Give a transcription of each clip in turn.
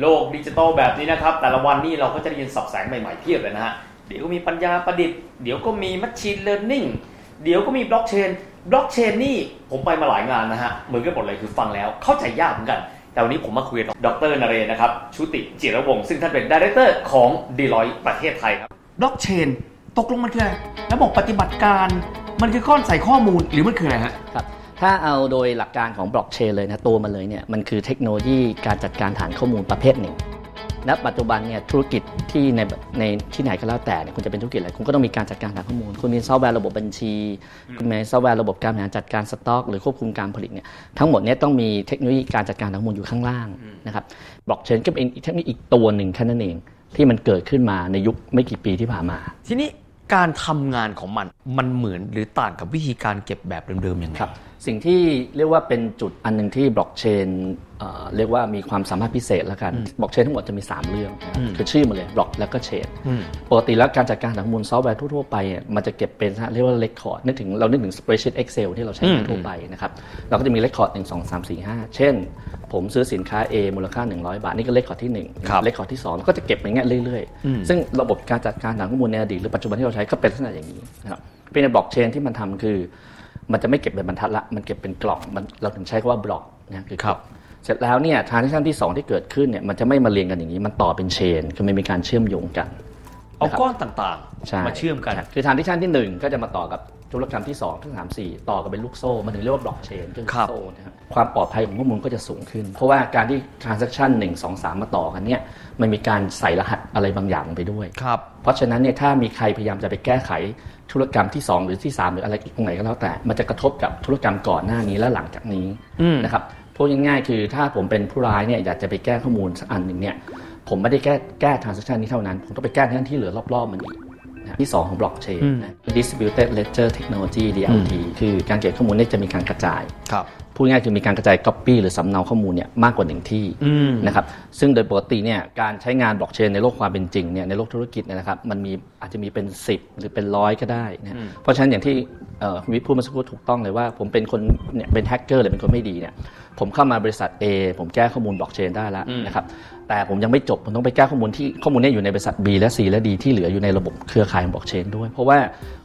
โลกดิจิตอลแบบนี้นะครับ แต่ละวันนี่เราก็จะได้ยินศัพท์แสงใหม่ๆเพียบเลยนะฮะ เดี๋ยวก็มีปัญญาประดิษฐ์ เดี๋ยวก็มีมัชชีนเล a ร์นิ่งเดี๋ยวก็มีบล็อกเชน บล็อกเชนนี่ผมไปมาหลายงานนะฮะ เหมือนกันหมดเลยคือฟังแล้วเข้าใจยากเหมือนกัน แต่วันนี้ผมมาคุยกับดร.นเรนทร์นะครับ ชุติจิรวงศ์ซึ่งท่านเป็น director ของ Deloitte ประเทศไทยครับ บล็อกเชนตกลงมันคืออะไรระบบปฏิบัติการ มันคือก้อนใส่ข้อมูลหรือมันคืออะไรฮะ ครับ ถ้าเอาโดยหลักการของบล็อกเชนเลยนะตัวมันเลยเนี่ยมันคือเทคโนโลยีการจัดการฐานข้อมูลประเภทหนึ่งณปัจจุบันเนี่ยธุรกิจที่ในในที่ไหนก็แล้วแต่เนี่ยคุณจะเป็นธุรกิจอะไรคุณก็ต้องมีการจัดการฐานข้อมูล คุณมีซอฟต์แวร์ระบบบัญชี คุณมีซอฟต์แวร์ระบบการบริหารจัดการสต็อก หรือควบคุมการผลิตเนี่ยทั้งหมดเนี่ยต้องมีเทคโนโลยีการจัดการข้อมูลอยู่ข้างล่างนะครับบล็อกเชนก็เป็นเทคโนโลยีอีกตัวหนึ่งแค่นั้นเองที่มันเกิดขึ้นมาในยุคไม่กี่ปีที่ผ่านมา ทีนี้ การทำงานของมันมันเหมือนหรือต่างกับวิธีการเก็บแบบเดิมๆยังไงครับ สิ่งที่เรียกว่าเป็นจุดอันหนึ่งที่บล็อกเชนเอ่อเรียกว่ามีความสามารถพิเศษแล้วกันบล็อกเชนทั้งหมดจะมี 3 เรื่องนะครับคือชื่อมันเลยบล็อกแล้วก็ chain ปกติแล้วการจัดการข้อมูลซอฟต์แวร์ทั่วๆไปอะมันจะเก็บเป็นเรียกว่า record นึกถึงเรานึกถึง spreadsheet Excel ที่เราใช้งานทั่วไปนะครับเราก็จะมี record หนึ่งสองสามสี่ห้าเช่น ผมซื้อสินค้า A มูลค่า 100 บาท นี่ก็ record ที่1ครับ record ที่2แล้วก็จะเก็บอย่างเงี้ยเรื่อยๆ ซึ่งระบบการจัดการฐานข้อมูลในอดีตหรือปัจจุบันที่เราใช้ก็เป็นลักษณะอย่างนี้นะครับเป็นในบล็อกเชนที่มันทำคือ มันจะไม่เก็บเป็นบรรทัดละมันเก็บเป็นกล่องมันเราถึงใช้คำว่าบล็อกนะคือครับเสร็จแล้วเนี่ยทางที่ชั้นที่ 2 ที่เกิดขึ้นเนี่ยมันจะไม่มาเรียงกันอย่างนี้ มันต่อเป็นเชนคือมันมีการเชื่อมโยงกัน เอานะครับก้อนต่างใช่ๆมาเชื่อมกันใช่คือทางที่ชั้นที่ 1 ก็จะมาต่อกับธุรกรรมที่2ที่3 4 ต่อกันเป็นลูกโซ่ มันถึงเรียกว่าบล็อกเชนคือลูครักบโซ่นะครับความปลอดภัยของข้อมูลก็จะสูงขึ้น เพราะว่าการที่ transaction 1 2 3 มาต่อกันเนี่ยมันมีการใส่รหัสอะไรบางอย่างลงไปด้วยครับเพราะฉะนั้นเนี่ยถ้ามีใครพยายามจะไปแก้ไขธุรกรรมที่ 2 หรือที่ 3 หรืออะไรตรงไหนก็แล้วแต่ มันจะกระทบกับธุรกรรมก่อนหน้านี้และหลังจากนี้อืมนะครับพูดง่ายๆคือถ้าผมเป็นผู้ร้ายเนี่ยอยากจะไปแก้ข้อมูลสักอันหนึ่งเนี่ย ผมไม่ได้แก้แก้ transaction นี้เท่านั้น ผมต้องไปแก้ทั้งที่เหลือรอบๆมันอีกนะที่ 2 ของบล็อกเชน distributed ledger technology DLT คือการเก็บข้อมูลเนี่ยจะมีการกระจายครับพูดง่ายๆคือมีการกระจาย Copy หรือสำเนาข้อมูลเนี่ยมากกว่าหนึ่งที่อืมนะครับซึ่งโดยปกติเนี่ยการใช้งานบล็อกเชนในโลกความเป็นจริงเนี่ยในโลกธุรกิจเนี่ยนะครับมันมีอาจจะมีเป็น 10 หรือเป็นร้อยก็ได้นะเพราะฉะนั้นอย่างที่เอ่อคุณวิทย์พูดเมื่อสักครู่ถูกต้องเลยว่า ผมเป็นคนเนี่ยเป็นแฮกเกอร์หรือเป็นคนไม่ดีเนี่ย ผมเข้ามาบริษัท A ผมแก้ข้อมูลบล็อกเชนได้แล้วนะครับแต่ผมยังไม่จบผมต้องไปแก้ข้อมูลที่ข้อมูลเนี้ยอยู่ในบริษัท B และ C และ D ที่เหลืออยู่ในระบบเครือข่ายของบล็อกเชนด้วย เพราะว่า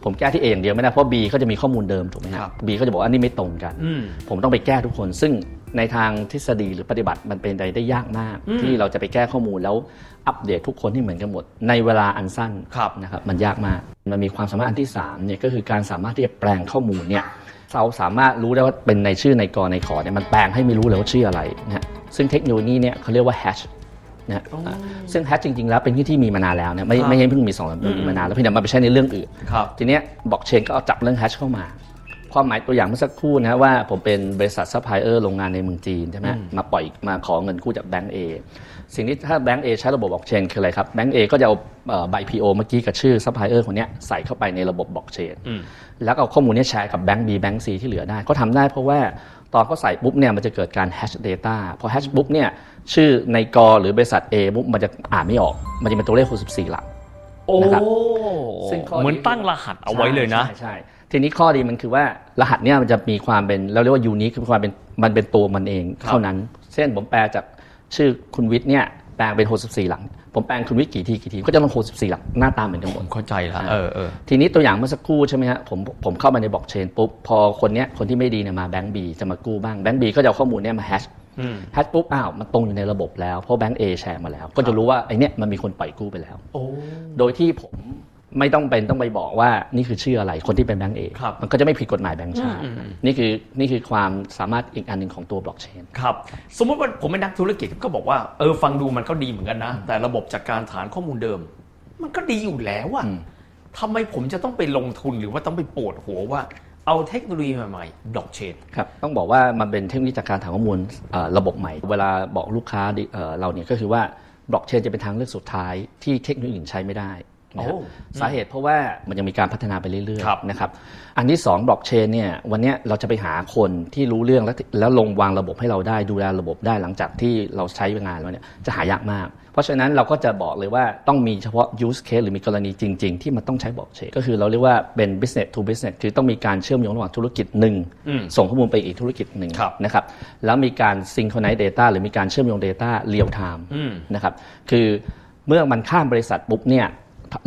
ผมแก้ที่ A อย่างเดียวไม่ได้เพราะ B ก็จะมีข้อมูลเดิมถูกไหมคครัรับบ B ก็จะบอกว่าอันนี้ไม่ตรงกันอืมผมต้องไปแก้ทุกคน ซึ่งในทางทฤษฎีหรือปฏิบัติมันเป็นไปได้ยากมาก ที่เราจะไปแก้ข้อมูลแล้วอัปเดตทุกคนที่เหมือนกันหมด ในเวลาอันสั้นครับนะครับมันยากมาก มันมีความสามารถอันที่3เนี่ยก็คือการสามารถที่จะแปลงข้อมูลเนี่ย เราสามารถรู้ได้ว่าเป็นในชื่อนาย ก นาย ข เนี่ยมันแปลงให้ไม่รู้เลยว่าชื่ออะไรนะฮะซึ่งเทคโนโลยีเนี่ยเขาเรียกว่า hash นะฮะอ่าซึ่ง hash จริง ๆ แล้วเป็นที่ที่มีมานานแล้วนะไม่ครับไม่ใช่เพิ่งมีสองสามปีมีมานานแล้วเพียงแต่มาไปใช้ในเรื่องอื่นครับทีเนี้ยบล็อกเชนก็เอาจับเรื่อง hash เข้ามา ความหมายตัวอย่างเมื่อสักครู่นะว่าผมเป็นบริษัทซัพพลายเออร์โรงงานในเมืองจีนใช่ไหมมาปล่อยมาขอเงินกู้จากแบงก์ A สิ่งที่ถ้าแบงก์ A ใช้ระบบบล็อกเชนคืออะไรครับแบงก์ A ก็จะเอาเอ่อใบ PO เมื่อกี้กับชื่อซัพพลายเออร์คนเนี้ยใส่เข้าไปในระบบบล็อกเชนแล้วก็เอาข้อมูลเนี้ยแชร์กับแบงก์ B แบงก์ C ที่เหลือได้เขาทำได้เพราะว่าตอนเขาใส่ปุ๊บเนี่ยมันจะเกิดการแฮช Data พอแฮชปุ๊บเนี่ยชื่อนาย ก หรือบริษัท A ปุ๊บมันจะอ่านไม่ออก มันจะเป็นตัวเลข64หลักโอ้นะครับซึ่งข้อดีเหมือนตั้งรหัสเอาไว้เลยนะใช่ใช่ ทีนี้ข้อดีมันคือว่ารหัสเนี่ยมันจะมีความเป็นเราเรียกว่ายูนิคคือความเป็นมันเป็นตัวมันเองครับเท่านั้น เช่นผมแปลจากชื่อคุณวิทย์เนี่ยแปลงเป็น64หลัง ผมแปลงคุณวิทย์กี่ทีกี่ทีก็จะต้อง64หลังหน้าตาเหมือนกันหมผดมเข้าใจแล้วเออเออทีนี้ตัวอย่างเมื่อสักครู่ใช่ไหมฮะผมผมเข้ามาในบล็อกเชนปุ๊บพอคนเนี้ยคนที่ไม่ดีเนี่ยมาแบงก์บีจะมากู้บ้างแบงก์บีก็จะเอาข้อมูลเนี่ยมาแฮชแฮชปุ๊บอ้าวมันตรงอยู่ในระบบแล้วเพราะแบงก์เอแชร์มาแล้ว ก็จะรู้ว่าไอเนี้ยมันมีคนปล่อยกู้ไปแล้วโอ้โดยที่ผม ไม่ต้องเป็นต้องไปบอกว่านี่คือชื่ออะไรคนที่เป็นแบงก์เอครับมันก็จะไม่ผิดกฎหมายแบงก์ชาตินี่คือนี่คือความสามารถอีกอันหนึ่งของตัวบล็อกเชนครับสมมติว่าผมเป็นนักธุรกิจก็บอกว่าเออฟังดูมันก็ดีเหมือนกันนะ แต่ระบบจัดการฐานข้อมูลเดิม มันก็ดีอยู่แล้วอะทำไมผมจะต้องไปลงทุนหรือว่าต้องไปปวดหัวว่าเอาเทคโนโลยีใหม่ๆบล็อกเชนครับต้องบอกว่ามันเป็นเทคโนโลยีจากการฐานข้อมูลเอ่อระบบใหม่ เวลาบอกลูกค้าดิเอ่อเราเนี่ยก็คือว่าบล็อกเชนจะเป็นทางเลือกสุดท้ายที่เทคโนโลยีอื่นใช้ไม่ได้นะครับโอ้ สาเหตุเพราะว่ามันยังมีการพัฒนาไปเรื่อยครับๆนะครับอันที่2บล็อกเชนเนี่ยวันเนี้ยเราจะไปหาคนที่รู้เรื่องแล้วแล้วลงวางระบบให้เราได้ดูแลระบบได้หลังจากที่เราใช้งานแล้วเนี่ยจะหายากมาก เพราะฉะนั้นเราก็จะบอกเลยว่าต้องมีเฉพาะ use case หรือมีกรณีจริง ๆ ที่มันต้องใช้บล็อกเชนก็คือเราเรียกว่าเป็น business to business คือต้องมีการเชื่อมโยงระหว่างธุรกิจหนึ่งอืมส่งข้อมูลไปอีกธุรกิจหนึ่งครับนะครับแล้วมีการ synchronize data หรือมีการเชื่อมโยง data real time อืมนะครับคือเมื่อมันข้ามบริษัทปุ๊บเนี่ย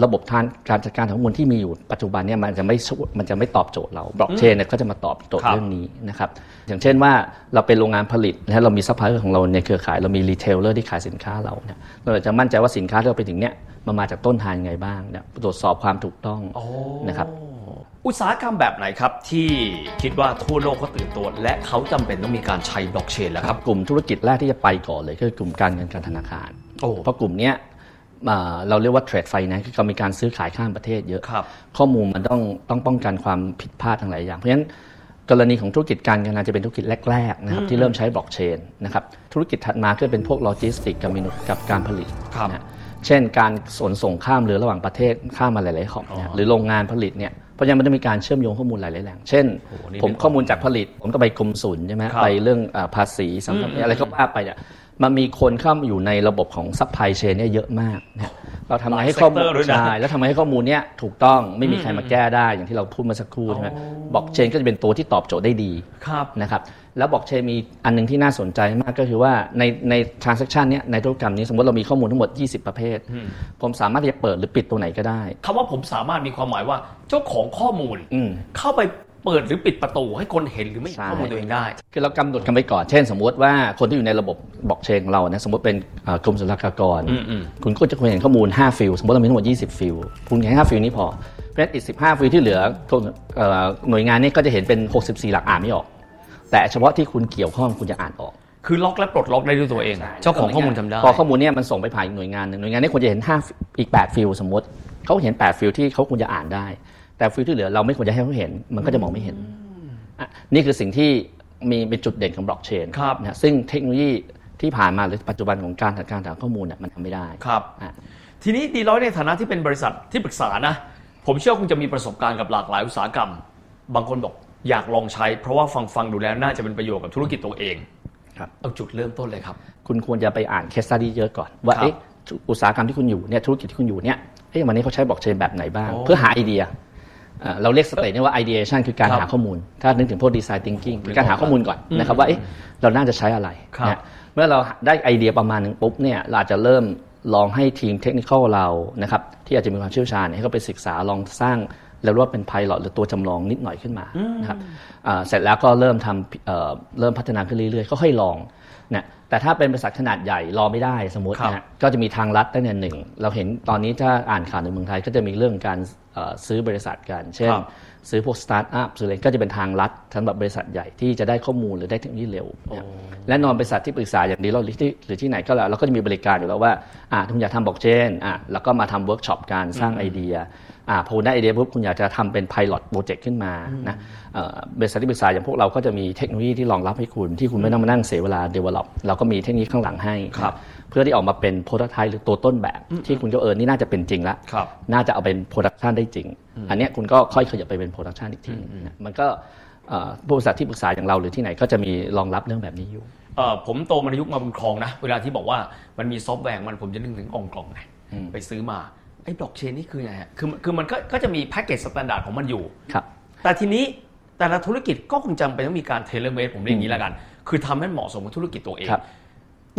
ระบบฐานการจัดการข้อมูลที่มีอยู่ปัจจุบันเนี่ยมันจะไม่ช่วยมันจะไม่ตอบโจทย์เราบล็อกเชนเนี่ยก็จะมาตอบโจทย์ครับเรื่องนี้นะครับอย่างเช่นว่าเราเป็นโรงงานผลิตนะเรามีซัพพลายเออร์ของเราในเครือข่ายเรามี retailer ที่ขายสินค้าเราเนี่ยเราจะมั่นใจว่าสินค้าที่เราไปถึงเนี่ยมันมาจากต้นทางยังไงบ้างเนี่ยตรวจสอบความถูกต้องนะครับอุตสาหกรรมแบบไหนครับ ที่คิดว่าทั่วโลกเขาตื่นตัว และเขาจำเป็นต้องมีการใช้บล็อกเชนแล้วครับ กลุ่มธุรกิจแรกที่จะไปก่อนเลยก็คือกลุ่มการเงินการธนาคารโอ้เพราะกลุ่มเนี้ยอ่า เราเรียกว่า trade finance คือเขามีการซื้อขายข้ามประเทศเยอะครับข้อมูลมันต้องต้องป้องกันความผิดพลาดทั้งหลายอย่าง เพราะฉะนั้นกรณีของธุรกิจการเงินจะเป็นธุรกิจแรกๆนะครับที่เริ่มใช้บล็อกเชนนะครับธุรกิจถัดมาก็เป็นพวกโลจิสติกส์กับ manu กับการผลิตครับนะเช่น การขนส่งข้ามเรือระหว่างประเทศข้ามมาหลายๆของเนี่ยหรือโรงงานผลิตเนี่ยเพราะฉะนั้นมันต้องมีการเชื่อมโยงข้อมูลหลายๆแหล่งเช่นโอ้โหนี่ผมเป็นข้อมูลจากผลิต ผมต้องไปกรมศุลใช่ไหมครับไปเรื่องอาภาษีสัมภาระอะไรก็ว่าไปเนี่ย มันมีคนเข้ามาอยู่ในระบบของซัพพลายเชนเนี่ยเยอะมากนะเราทำไงให้ข้อมูลหลาย sector ด้วยนะใช่แล้วทำไงให้ข้อมูลเนี่ยถูกต้องไม่มีใครมาแก้ได้อย่างที่เราพูดเมื่อสักครู่ใช่ไหมบล็อกเชนก็จะเป็นตัวที่ตอบโจทย์ได้ดีครับนะครับแล้วบล็อกเชนมีอันหนึ่งที่น่าสนใจมากก็คือว่าในใน transaction เนี้ยในธุรกรรมนี้สมมติเรามีข้อมูลทั้งหมด 20 ประเภท ผมสามารถที่จะเปิดหรือปิดตัวไหนก็ได้คำว่าผมสามารถมีความหมายว่าเจ้าของข้อมูลอืมเข้าไป เปิดหรือปิดประตูให้คนเห็นหรือไม่เห็นใช่ข้อมูลตัวเองได้ คือเรากำหนดกันไปก่อน เช่น สมมติว่าคนที่อยู่ในระบบบล็อกเชนของเรานะสมมติเป็นเอ่อกรมศุลกากรอืมอืมคุณก็จะควรเห็นข้อมูล 5 field สมมติเรามีทั้งหมด 20 field คุณแค่5 field นี้พอ เพราะฉะนั้นอีก 15 field ที่เหลือเอ่อหน่วยงานนี้ก็จะเห็นเป็น 64 หลักอ่านไม่ออก แต่เฉพาะที่คุณเกี่ยวข้องคุณจะอ่านออกคือล็อกและปลดล็อกได้ด้วยตัวเอง เจ้าของข้อมูลทำได้ พอข้อมูลเนี่ยมันส่งไปผ่านอีกหน่วยงานหนึ่งหน่วยงานนี้ควรจะเห็น 5 อีก 8 field สมมติเขาเห็น 8 field ที่เขาควรจะอ่านได้ แต่ field ที่เหลือเราไม่ควรจะให้เขาเห็น มันก็จะมองไม่เห็นอะนี่คือสิ่งที่มีเป็นจุดเด่นของบล็อกเชนครับนะซึ่งเทคโนโลยีที่ผ่านมาหรือปัจจุบันของการจัดการฐานข้อมูลเนี่ยมันทำไม่ได้ครับอะทีนี้ Deloitte ในฐานะที่เป็นบริษัทที่ปรึกษานะ ผมเชื่อว่าคงจะมีประสบการณ์กับหลากหลายอุตสาหกรรม บางคนบอกอยากลองใช้ เพราะว่าฟังฟังๆดูแล้วน่าจะเป็นประโยชน์กับธุรกิจตัวเองครับเอาจุดเริ่มต้นเลยครับ คุณควรจะไปอ่าน case study เยอะก่อน ว่าครับเอ๊ะอุตสาหกรรมที่คุณอยู่เนี่ยธุรกิจที่คุณอยู่เนี่ยเอ๊ะวันนี้เขาใช้บล็อกเชนแบบไหนบ้างโอ้เพื่อหาไอเดียอ่า เราเรียก stage เนี่ยว่า ideation คือการครับหาข้อมูล ถ้านึกถึงพวก design thinking คือการหาข้อมูลก่อนนะครับว่าเอ๊ะเราน่าจะใช้อะไรครับนะเมื่อเราได้ไอเดียประมาณหนึ่งปุ๊บเนี่ยเราอาจจะเริ่มลองให้ทีมเทคนิคเรานะครับที่อาจจะมีความเชี่ยวชาญเนี่ยให้เขาไปศึกษาลองสร้างแล้วเรียกว่าเป็น pilot หรือตัวจำลองนิดหน่อยขึ้นมานะครับอ่าเสร็จแล้วก็เริ่มทำเอ่อเริ่มพัฒนาขึ้นเรื่อยๆค่อยๆลองนะแต่ถ้าเป็นบริษัทขนาดใหญ่รอไม่ได้สมมติครับนะฮะก็จะมีทางลัดตั้งแต่หนึ่งเราเห็นตอนนี้ถ้าอ่านข่าวในเมืองไทยก็จะมีเรื่องการเอ่อ ซื้อบริษัทกัน เช่นครับซื้อพวกสตาร์ทอัพซื้ออะไรก็จะเป็นทางลัดสำหรับบริษัทใหญ่ที่จะได้ข้อมูลหรือได้เทคโนโลยีเร็วนะครับแน่นอนบริษัทที่ปรึกษาอย่างดีเราหรือที่หรือที่ไหนก็แล้วเราก็จะมีบริการอยู่แล้วว่าอ่าคุณอยากทำบล็อกเชนอ่าแล้วก็มาทำเวิร์กช็อปการสร้างไอเดียอ่าพอคุณได้ไอเดียปุ๊บคุณอยากจะทำเป็น pilot project ขึ้นมานะเอ่อบริษัทที่ปรึกษาอย่างพวกเราก็จะมีเทคโนโลยีที่รองรับให้คุณที่คุณไม่ต้องมานั่งเสียเวลา develop เราก็มีเทคโนโลยีข้างหลังให้ครับ เพื่อที่ออกมาเป็น prototype หรือตัวต้นแบบ ที่คุณก็เออนี่น่าจะเป็นจริงแล้วครับน่าจะเอาเป็น production ได้จริง อันเนี้ยคุณก็ค่อยขยับไปเป็น production อีกทีหนึ่งนะมันก็เอ่อบริษัทที่ปรึกษาอย่างเราหรือที่ไหนก็จะมีรองรับเรื่องแบบนี้อยู่เอ่อผมโตมาในยุคมาบุญครองนะ เวลาที่บอกว่ามันมีซอฟต์แวร์ของมันผมจะนึกถึงเป็นกล่องไงไปซื้อมาไอ้บล็อกเชนนี่คือไงฮะคือคือมันก็ก็จะมีแพ็กเกจ standard ของมันอยู่ครับแต่ทีนี้แต่ละธุรกิจก็คงจำเป็นต้องมีการ tailor-made ผมเรียกอย่างนี้แล้วกัน คือทำให้เหมาะสมกับธุรกิจตัวเองครับ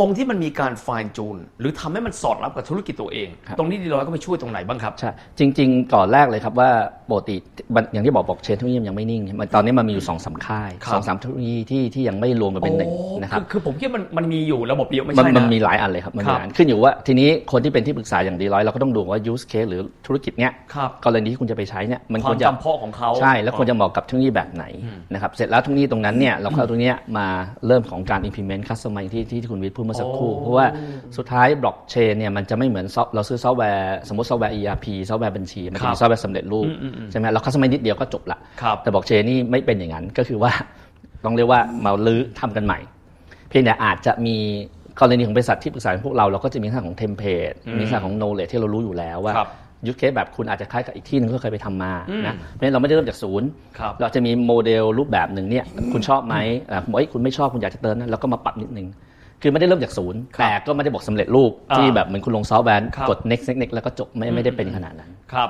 ตรงที่มันมีการ fine tune หรือทำให้มันสอดรับกับธุรกิจตัวเองครับตรงนี้ Deloitte ก็ไปช่วยตรงไหนบ้างครับ ใช่ จริง ๆ ก่อนแรกเลยครับว่าปกติมันอย่างที่บอกบล็อกเชนเทคโนโลยีมันยังไม่นิ่งมันตอนนี้มันมีอยู่สองสามค่ายครับสองสามเทคโนโลยีที่ที่ยังไม่รวมกันเป็นหนึ่งโอ้นะครับอคือผมคิดว่ามันมันมีอยู่ระบบเดียวไม่มันใช่มันนะมีหลายอันเลยครับมันครัมีบหลายอันขึ้นอยู่ว่า ทีนี้คนที่เป็นที่ปรึกษาอย่างดีร้อยเราก็ต้องดูว่า use case หรือธุรกิจเนี้ยครับกรณีที่คุณจะไปใช้เนี่ยมันคคววารมรจะจำเพาะของเขาใช่แล้วควรจะเหมาะกับเทคโนโลยีแบบไหนนะครับเสร็จแล้วเทคโนโลยีตรงนั้นเนี่ยเราก็เอาตรงเนี้ยมาเริ่มของการ implement customer ที่ที่ที่คุณวิทย์พูดเมื่อสักครู่โอ้เพราะว่าสุดท้ายบล็อกเชนเนี่ยมันจะไม่เหมือนซอฟเราซื้อซอฟต์แวร์สมมติซอฟต์แวร์ ERP ซอฟต์แวร์บัญชี มันจะมีซอฟต์แวร์สำเร็จรูปใช่ไหมเรา customize นิดเดียวก็จบละครับแต่บล็อกเชนนี่ไม่เป็นอย่างนั้นก็คือว่าต้องเรียกว่ามาลื้อทำกันใหม่ เพียงแต่อาจจะมีกรณีของบริษัทที่ปรึกษาพวกเราเราก็จะมีลักษณะของ template มีลักษณะของ knowledge ที่เรารู้อยู่แล้วว่าครับ use case แบบคุณอาจจะคล้ายกับอีกที่หนึ่งก็เคยไปทำมาอืมนะเพราะฉะนั้นเราไม่ได้เริ่มจากศูนย์ครับเราจะมีโมเดลรูปแบบหนึ่งเนี่ยคุณชอบไหมอ่าผมบอกเอ้ยคุณไม่ชอบคุณอยากจะเติมนะเราก็มาปรับนิดนึง คือไม่ได้เริ่มจากศูนย์ครับแต่ก็ไม่ได้บอกสำเร็จรูปอ่าที่แบบเหมือนคุณลงซอฟต์แวร์ครับกด next next next แล้วก็จบไม่ไม่ได้เป็นขนาดนั้นครับ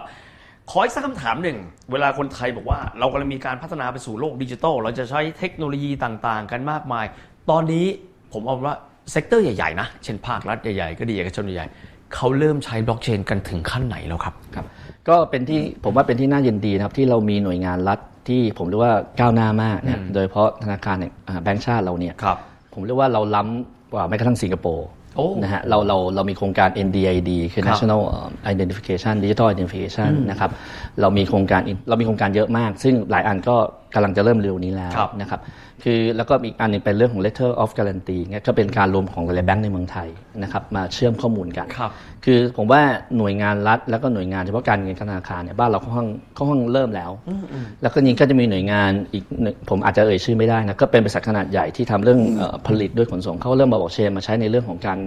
ขออีกสักคำถามหนึ่ง เวลาคนไทยบอกว่าเรากำลังมีการพัฒนาไปสู่โลกดิจิทัล เราจะใช้เทคโนโลยีต่างๆ กันมากมาย ตอนนี้ผมเอาว่า sector ใหญ่ๆนะ เช่นภาครัฐใหญ่ๆ ก็ดีเอกชนใหญ่ๆเขาเริ่มใช้บล็อกเชนกันถึงขั้นไหนแล้วครับครับ ก็เป็นที่ผมว่าเป็นที่น่ายินดีนะครับ ที่เรามีหน่วยงานรัฐที่ผมเรียกว่าก้าวหน้ามากนะโดยเฉพาะธนาคารแห่งอ่าแบงก์ชาติเราเนี่ยครับ ผมเรียกว่าเราล้ำกว่าแม้กระทั่งสิงคโปร์โอ้นะฮะเราเราเรามีโครงการ NDID คือครับ National เอ่อ Identification Digital Identification นะครับเรามีโครงการเรามีโครงการเยอะมาก ซึ่งหลายอันก็กำลังจะเริ่มเร็วนี้แล้วครับนะครับคือแล้วก็อีกอันหนึงเป็นเรื่องของ Letter of Guarantee เนี่ยก็เป็นการรวมของหลายๆแบงก์ในเมืองไทยนะครับมาเชื่อมข้อมูลกันครับคือผมว่าหน่วยงานรัฐ แล้วก็หน่วยงานเฉพาะการเงินธนาคารเนี่ยบ้านเราค่อนข้างค่อนข้างเริ่มแล้ว แล้วก็ยิงก็จะมีหน่วยงานอีกหนึ่งผมอาจจะเอ่ยชื่อไม่ได้นะก็เป็นบริษัทขนาดใหญ่ที่ทำเรื่องเอ่อผลิตด้วยขนส่งเขาก็เริ่มเอาบล็อกเชนมาใช้ในเรื่องของการ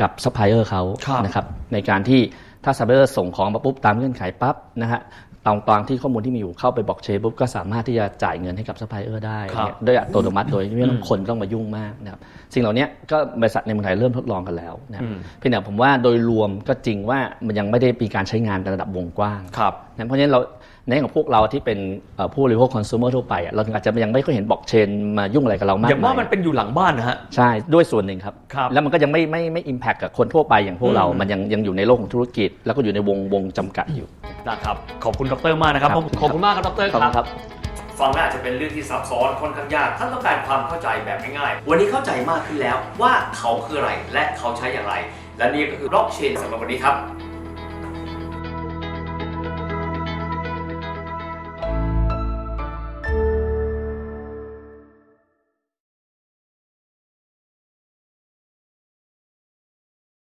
กับซัพพลายเออร์เขาครับนะครับในการที่ถ้าซัพพลายเออร์ส่งของมาปุ๊บตามเงื่อนไขปั๊บนะฮะ ตามตามที่ข้อมูลที่มีอยู่เข้าไปบล็อกเชนปุ๊บก็สามารถที่จะจ่ายเงินให้กับซัพพลายเออร์ได้ครับเนี่ยโดยอัตโนมัติโดยไม่ต้องคนต้องมายุ่งมากนะครับสิ่งเหล่านี้ก็บริษัทในเมืองไทยเริ่มทดลองกันแล้วนะครับอืมเพียงแต่ผมว่าโดยรวมก็จริงว่ามันยังไม่ได้มีการใช้งานในระดับวงกว้าง ครับนะ เพราะฉะนั้นเราในของพวกเราที่เป็นเอ่อผู้บริโภคคอน sumer ทั่วไปอะเราถึงอาจจะยังไม่ค่อยเห็นบล็อกเชนมายุ่งอะไรกับเรามากอย่างว่ามันมายเป็นอยู่หลังบ้านนะฮะใช่ด้วยส่วนหนึ่งครับครับ แล้วมันก็ยังไม่ไม่ไม่อิมแพคกับคนทั่วไปอย่างพวกเราอืมมันยังยังอยู่ในโลกของธุรกิจ แล้วก็อยู่ในวงวงจำกัดอยู่นะครับขอบคุณดรมากนะครับครับขอบคุณมากครับดรขอบคุณครับฟังน่าจะเป็นเรื่องที่ซับซ้อนค่อนข้างยากท่านต้องการความเข้าใจแบบง่ายๆวันนี้เข้าใจมากขึ้นแล้วว่าเขาคืออะไรและเขาใช้อย่างไร และนี่ก็คือบล็อกเชนสำหรับวันนี้ครับ